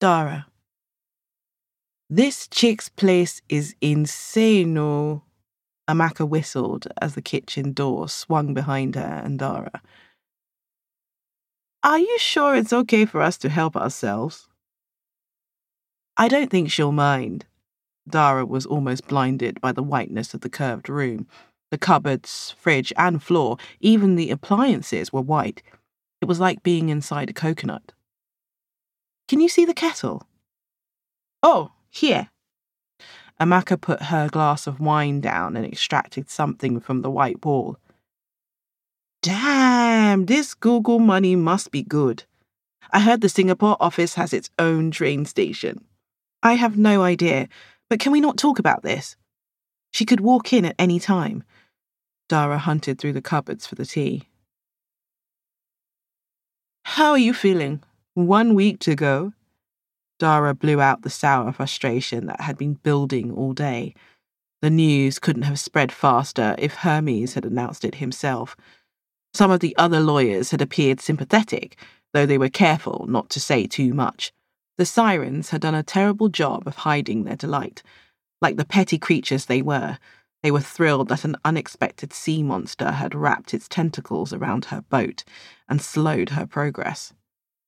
Dara. This chick's place is insane, oh. Amaka whistled as the kitchen door swung behind her and Dara. Are you sure it's okay for us to help ourselves? I don't think she'll mind. Dara was almost blinded by the whiteness of the curved room. The cupboards, fridge, and floor, even the appliances, were white. It was like being inside a coconut. Can you see the kettle? Oh, here. Amaka put her glass of wine down and extracted something from the white wall. Damn, this Google money must be good. I heard the Singapore office has its own train station. I have no idea, but can we not talk about this? She could walk in at any time. Dara hunted through the cupboards for the tea. How are you feeling? One week to go. Dara blew out the sour frustration that had been building all day. The news couldn't have spread faster if Hermes had announced it himself. Some of the other lawyers had appeared sympathetic, though they were careful not to say too much. The sirens had done a terrible job of hiding their delight. Like the petty creatures they were, they were thrilled that an unexpected sea monster had wrapped its tentacles around her boat and slowed her progress.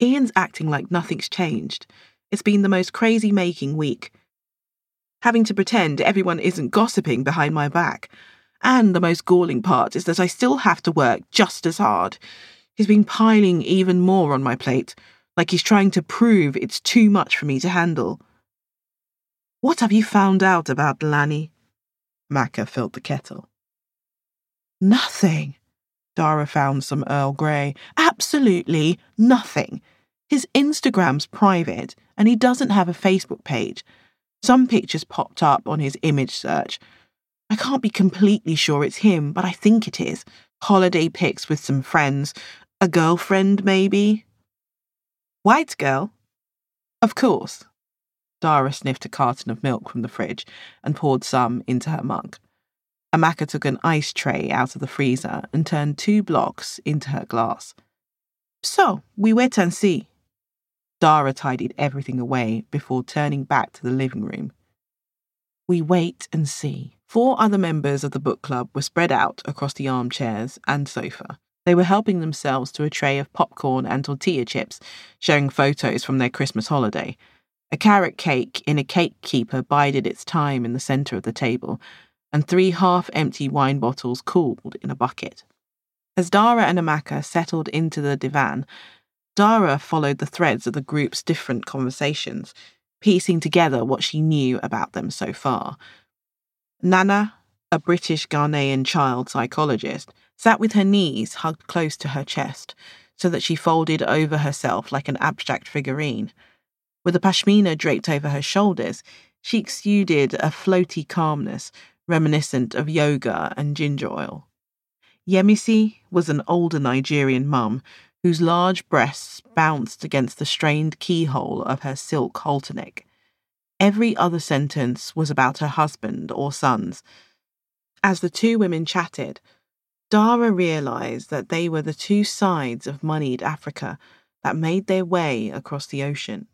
Ian's acting like nothing's changed. It's been the most crazy making week. Having to pretend everyone isn't gossiping behind my back. And the most galling part is that I still have to work just as hard. He's been piling even more on my plate, like he's trying to prove it's too much for me to handle. What have you found out about Lanny? Amaka filled the kettle. Nothing. Dara found some Earl Grey. Absolutely nothing. His Instagram's private, and he doesn't have a Facebook page. Some pictures popped up on his image search, I can't be completely sure it's him, but I think it is. Holiday pics with some friends. A girlfriend, maybe? White girl? Of course. Dara sniffed a carton of milk from the fridge and poured some into her mug. Amaka took an ice tray out of the freezer and turned two blocks into her glass. So, we wait and see. Dara tidied everything away before turning back to the living room. We wait and see. Four other members of the book club were spread out across the armchairs and sofa. They were helping themselves to a tray of popcorn and tortilla chips, showing photos from their Christmas holiday. A carrot cake in a cake keeper bided its time in the centre of the table, and three half empty wine bottles cooled in a bucket. As Dara and Amaka settled into the divan, Dara followed the threads of the group's different conversations, piecing together what she knew about them so far. Nana, a British Ghanaian child psychologist, sat with her knees hugged close to her chest so that she folded over herself like an abstract figurine. With a pashmina draped over her shoulders, she exuded a floaty calmness reminiscent of yoga and ginger oil. Yemisi was an older Nigerian mum whose large breasts bounced against the strained keyhole of her silk halter neck. Every other sentence was about her husband or sons. As the two women chatted, Dara realized that they were the two sides of moneyed Africa that made their way across the ocean.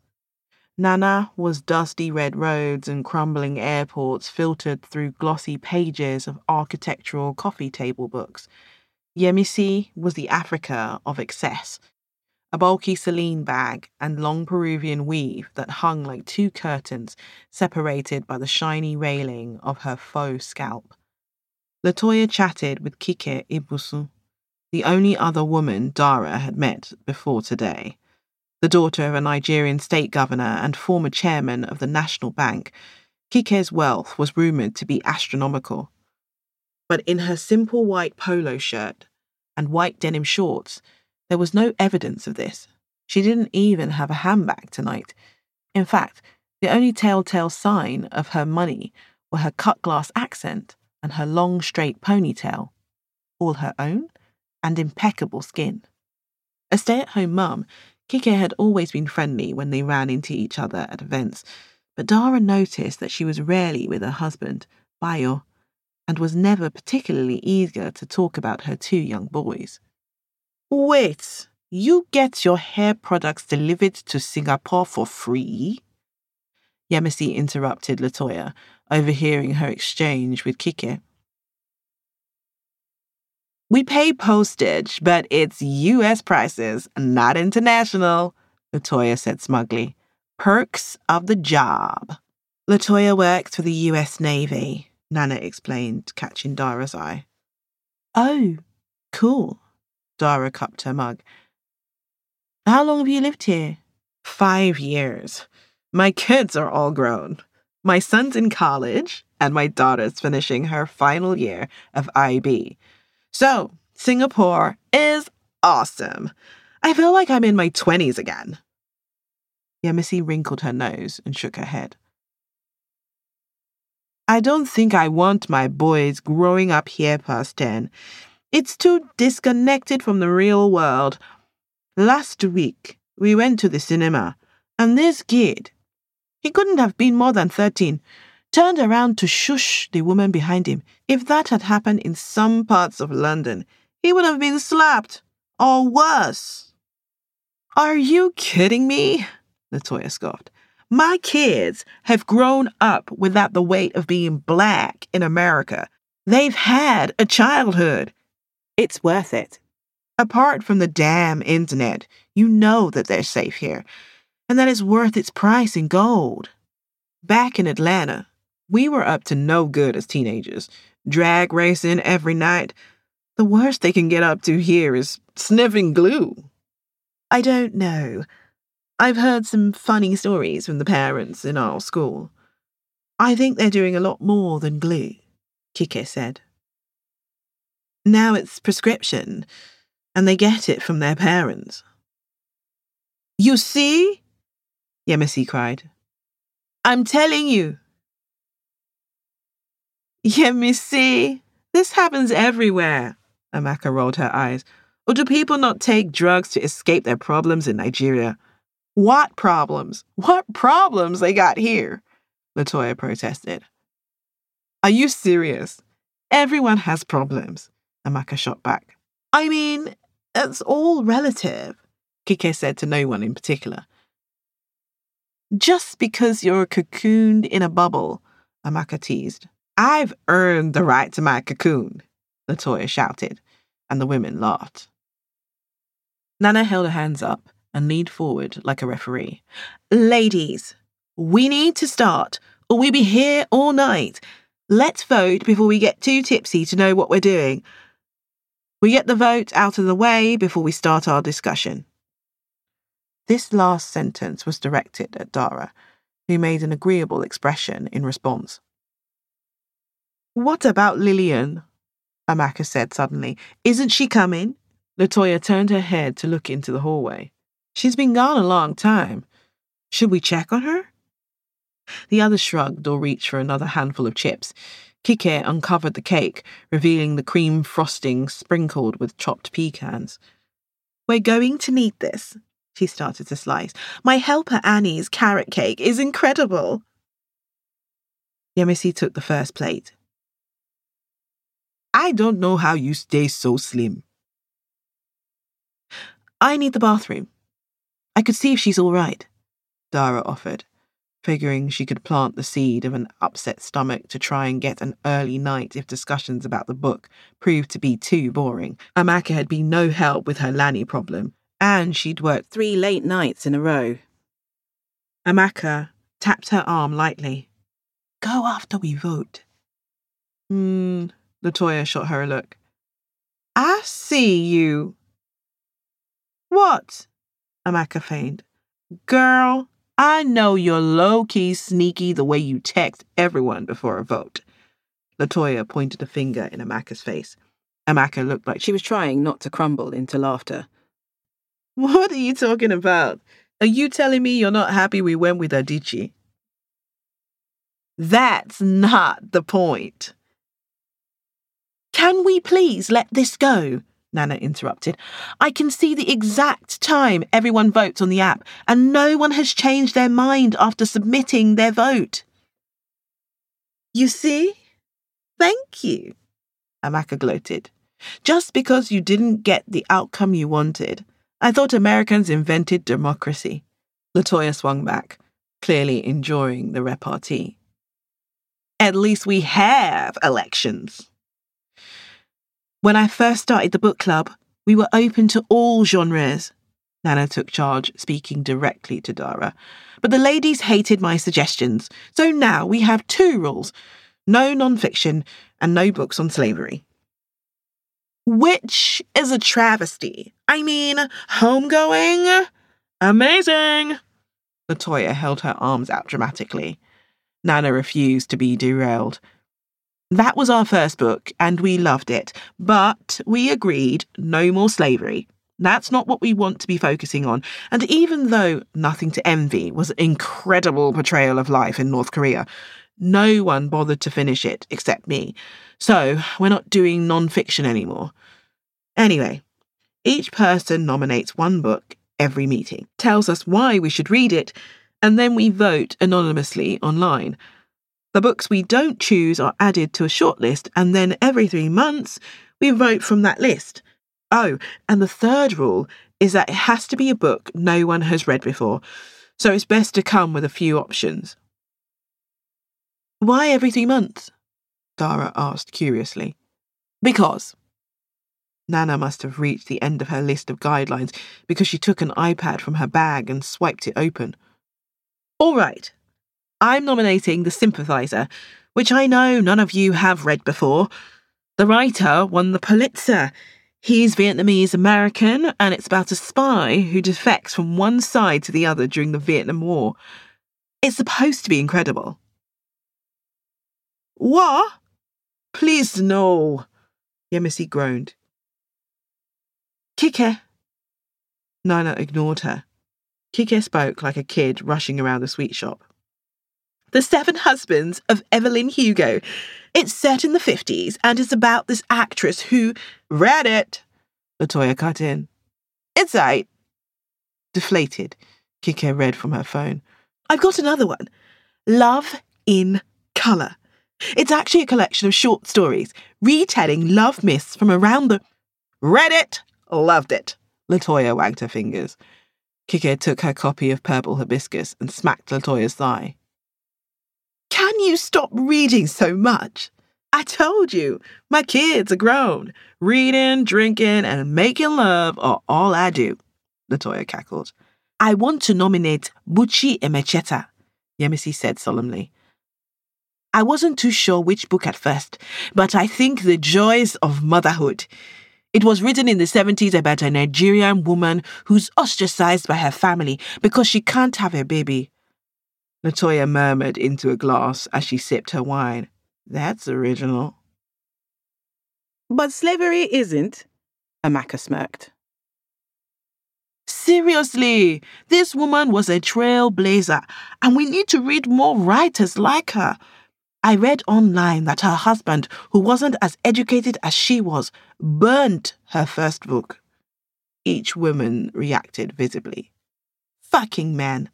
Nana was dusty red roads and crumbling airports filtered through glossy pages of architectural coffee table books. Yemisi was the Africa of excess, a bulky Celine bag, and long Peruvian weave that hung like two curtains separated by the shiny railing of her faux scalp. Latoya chatted with Kike Ibusu, the only other woman Dara had met before today. The daughter of a Nigerian state governor and former chairman of the National Bank, Kike's wealth was rumoured to be astronomical. But in her simple white polo shirt and white denim shorts, there was no evidence of this. She didn't even have a handbag tonight. In fact, the only telltale sign of her money were her cut glass accent and her long straight ponytail, all her own, and impeccable skin. A stay at home mum, Kike had always been friendly when they ran into each other at events, but Dara noticed that she was rarely with her husband, Bayo, and was never particularly eager to talk about her two young boys. Wait, You get your hair products delivered to Singapore for free? Yemisi interrupted Latoya, overhearing her exchange with Kike. We pay postage, but it's US prices, not international, Latoya said smugly. Perks of the job. Latoya works for the US Navy, Nana explained, catching Dara's eye. Oh, cool. Dara cupped her mug. How long have you lived here? Five years. My kids are all grown. My son's in college, and my daughter's finishing her final year of IB. So, Singapore is awesome. I feel like I'm in my 20s again. Yemisi wrinkled her nose and shook her head. I don't think I want my boys growing up here past 10. It's too disconnected from the real world. Last week, we went to the cinema, and this kid, he couldn't have been more than 13, turned around to shush the woman behind him. If that had happened in some parts of London, he would have been slapped, or worse. Are you kidding me? Latoya scoffed. My kids have grown up without the weight of being black in America. They've had a childhood. It's worth it. Apart from the damn internet, you know that they're safe here, and that it's worth its price in gold. Back in Atlanta, we were up to no good as teenagers, drag racing every night. The worst they can get up to here is sniffing glue. I don't know. I've heard some funny stories from the parents in our school. I think they're doing a lot more than glue, Kike said. Now it's prescription, and they get it from their parents. You see? Yemisi cried. I'm telling you, yeah, see. This happens everywhere. Amaka rolled her eyes. Or do people not take drugs to escape their problems in Nigeria? What problems? What problems they got here? Latoya protested. Are you serious? Everyone has problems, Amaka shot back. I mean, it's all relative, Kike said to no one in particular. Just because you're cocooned in a bubble, Amaka teased. I've earned the right to my cocoon, Latoya shouted, and the women laughed. Nana held her hands up and leaned forward like a referee. Ladies, we need to start, or we'll be here all night. Let's vote before we get too tipsy to know what we're doing. We get the vote out of the way before we start our discussion. This last sentence was directed at Dara, who made an agreeable expression in response. What about Lillian? Amaka said suddenly. Isn't she coming? Latoya turned her head to look into the hallway. She's been gone a long time. Should we check on her? The other shrugged or reached for another handful of chips. Kike uncovered the cake, revealing the cream frosting sprinkled with chopped pecans. We're going to need this. She started to slice. My helper Annie's carrot cake is incredible. Yemisi took the first plate. I don't know how you stay so slim. I need the bathroom. I could see if she's all right, Dara offered, figuring she could plant the seed of an upset stomach to try and get an early night if discussions about the book proved to be too boring. Amaka had been no help with her Lanny problem, and she'd worked three late nights in a row. Amaka tapped her arm lightly. Go after we vote. Hmm, Latoya shot her a look. I see you. What? Amaka feigned. Girl, I know you're low key sneaky the way you text everyone before a vote. Latoya pointed a finger in Amaka's face. Amaka looked like she was trying not to crumble into laughter. What are you talking about? Are you telling me you're not happy we went with Adichie? That's not the point. Can we please let this go? Nana interrupted. I can see the exact time everyone votes on the app, and no one has changed their mind after submitting their vote. You see? Thank you, Amaka gloated. Just because you didn't get the outcome you wanted, I thought Americans invented democracy. Latoya swung back, clearly enjoying the repartee. At least we have elections. When I first started the book club, we were open to all genres. Nana took charge, speaking directly to Dara. But the ladies hated my suggestions, so now we have two rules no non-fiction and no books on slavery. Which is a travesty. I mean, homegoing? Amazing! Latoya held her arms out dramatically. Nana refused to be derailed. That was our first book, and we loved it, but we agreed no more slavery. That's not what we want to be focusing on. And even though Nothing to Envy was an incredible portrayal of life in North Korea, no one bothered to finish it except me. So we're not doing non fiction anymore. Anyway, each person nominates one book every meeting, tells us why we should read it, and then we vote anonymously online. The books we don't choose are added to a shortlist, and then every three months we vote from that list. Oh, and the third rule is that it has to be a book no one has read before, so it's best to come with a few options. Why every three months? Dara asked curiously. Because. Nana must have reached the end of her list of guidelines because she took an iPad from her bag and swiped it open. All right. I'm nominating The Sympathizer, which I know none of you have read before. The writer won the Pulitzer He's Vietnamese American, and it's about a spy who defects from one side to the other during the Vietnam War. It's supposed to be incredible. What? Please no, Yemisi groaned. Kike. Nana ignored her. Kike spoke like a kid rushing around the sweet shop. The Seven Husbands of Evelyn Hugo. It's set in the 50s and is about this actress who read it. Latoya cut in. It's right. Deflated, Kike read from her phone. I've got another one. Love in Colour. It's actually a collection of short stories retelling love myths from around the. Read it! Loved it. Latoya wagged her fingers. Kike took her copy of Purple Hibiscus and smacked Latoya's thigh. You stop reading so much? I told you, my kids are grown. Reading, drinking, and making love are all I do, Latoya cackled. I want to nominate Buchi Emecheta, Yemisi said solemnly. I wasn't too sure which book at first, but I think The Joys of Motherhood. It was written in the 70s about a Nigerian woman who's ostracized by her family because she can't have a baby. Latoya murmured into a glass as she sipped her wine. That's original. But slavery isn't, Amaka smirked. Seriously, this woman was a trailblazer, and we need to read more writers like her. I read online that her husband, who wasn't as educated as she was, burnt her first book. Each woman reacted visibly. Fucking man.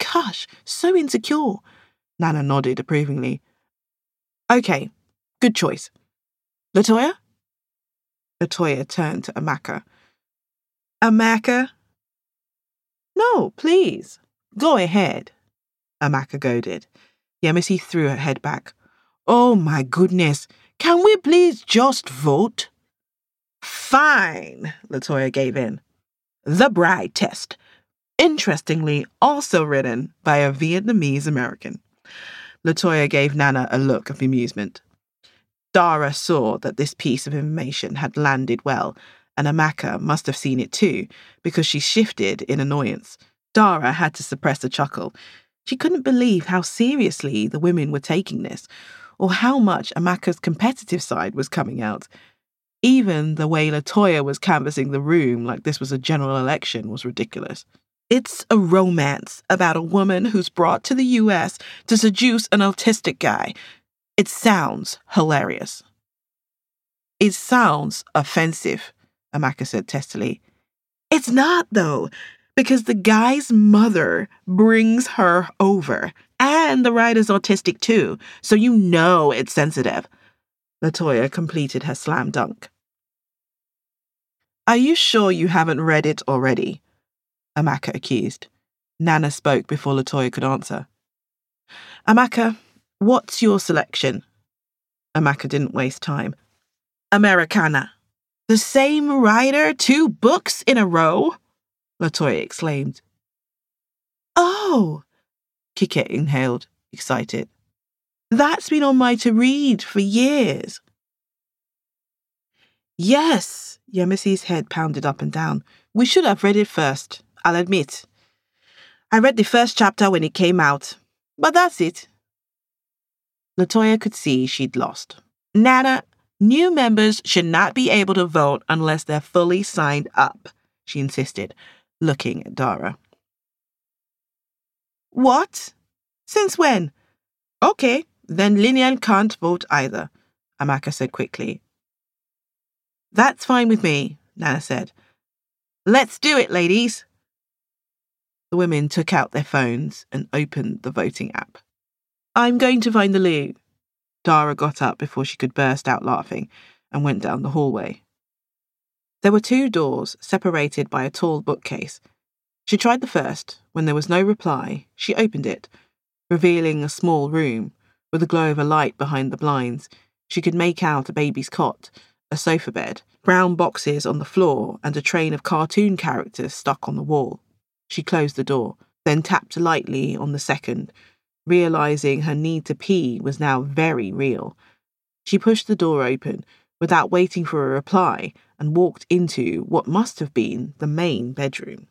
Gosh, so insecure. Nana nodded approvingly. Okay, good choice. Latoya? Latoya turned to Amaka. Amaka? No, please. Go ahead. Amaka goaded. Yemisi threw her head back. Oh my goodness. Can we please just vote? Fine, Latoya gave in. The Bride Test interestingly also written by a Vietnamese American. Latoya gave Nana a look of amusement. Dara saw that this piece of information had landed well, and Amaka must have seen it too, because she shifted in annoyance. Dara had to suppress a chuckle. She couldn't believe how seriously the women were taking this, or how much Amaka's competitive side was coming out. Even the way Latoya was canvassing the room like this was a general election was ridiculous. It's a romance about a woman who's brought to the US to seduce an autistic guy. It sounds hilarious. It sounds offensive, Amaka said testily. It's not, though, because the guy's mother brings her over, and the writer's autistic too, so you know it's sensitive. Latoya completed her slam dunk. Are you sure you haven't read it already? Amaka accused. Nana spoke before Latoya could answer. Amaka, what's your selection? Amaka didn't waste time. Americana. The same writer, two books in a row? Latoya exclaimed. Oh, Kike inhaled, excited. That's been on my to read for years. Yes, Yemisi's head pounded up and down. We should have read it first, I'll admit. I read the first chapter when it came out, but that's it. Latoya could see she'd lost. Nana, new members should not be able to vote unless they're fully signed up, she insisted, looking at Dara. What? Since when? Okay, then Lillian can't vote either, Amaka said quickly. That's fine with me, Nana said. Let's do it, ladies. The women took out their phones and opened the voting app. I'm going to find the loo. Dara got up before she could burst out laughing and went down the hallway. There were two doors separated by a tall bookcase. She tried the first. When there was no reply, she opened it, revealing a small room with the glow of a light behind the blinds. She could make out a baby's cot, a sofa bed, brown boxes on the floor, and a train of cartoon characters stuck on the wall. She closed the door, then tapped lightly on the second, realizing her need to pee was now very real. She pushed the door open without waiting for a reply and walked into what must have been the main bedroom.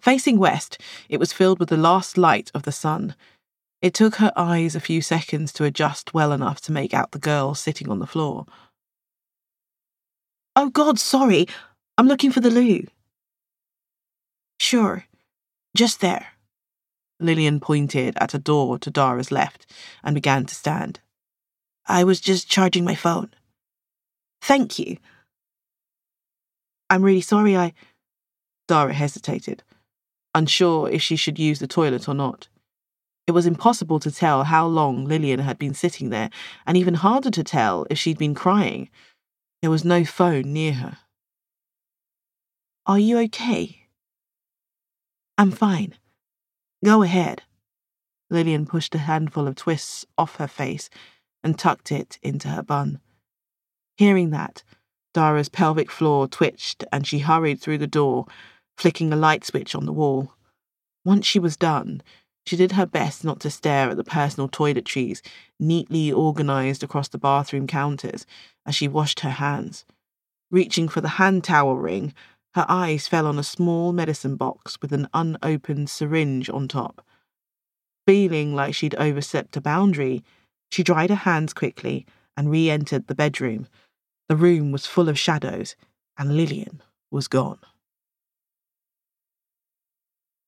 Facing west, it was filled with the last light of the sun. It took her eyes a few seconds to adjust well enough to make out the girl sitting on the floor. Oh, God, sorry. I'm looking for the loo. Sure. Just there. Lillian pointed at a door to Dara's left and began to stand. I was just charging my phone. Thank you. I'm really sorry I. Dara hesitated, unsure if she should use the toilet or not. It was impossible to tell how long Lillian had been sitting there, and even harder to tell if she'd been crying. There was no phone near her. Are you okay? I'm fine. Go ahead. Lillian pushed a handful of twists off her face and tucked it into her bun. Hearing that, Dara's pelvic floor twitched and she hurried through the door, flicking a light switch on the wall. Once she was done, she did her best not to stare at the personal toiletries neatly organized across the bathroom counters as she washed her hands. Reaching for the hand towel ring, her eyes fell on a small medicine box with an unopened syringe on top. Feeling like she'd overstepped a boundary, she dried her hands quickly and re entered the bedroom. The room was full of shadows, and Lillian was gone.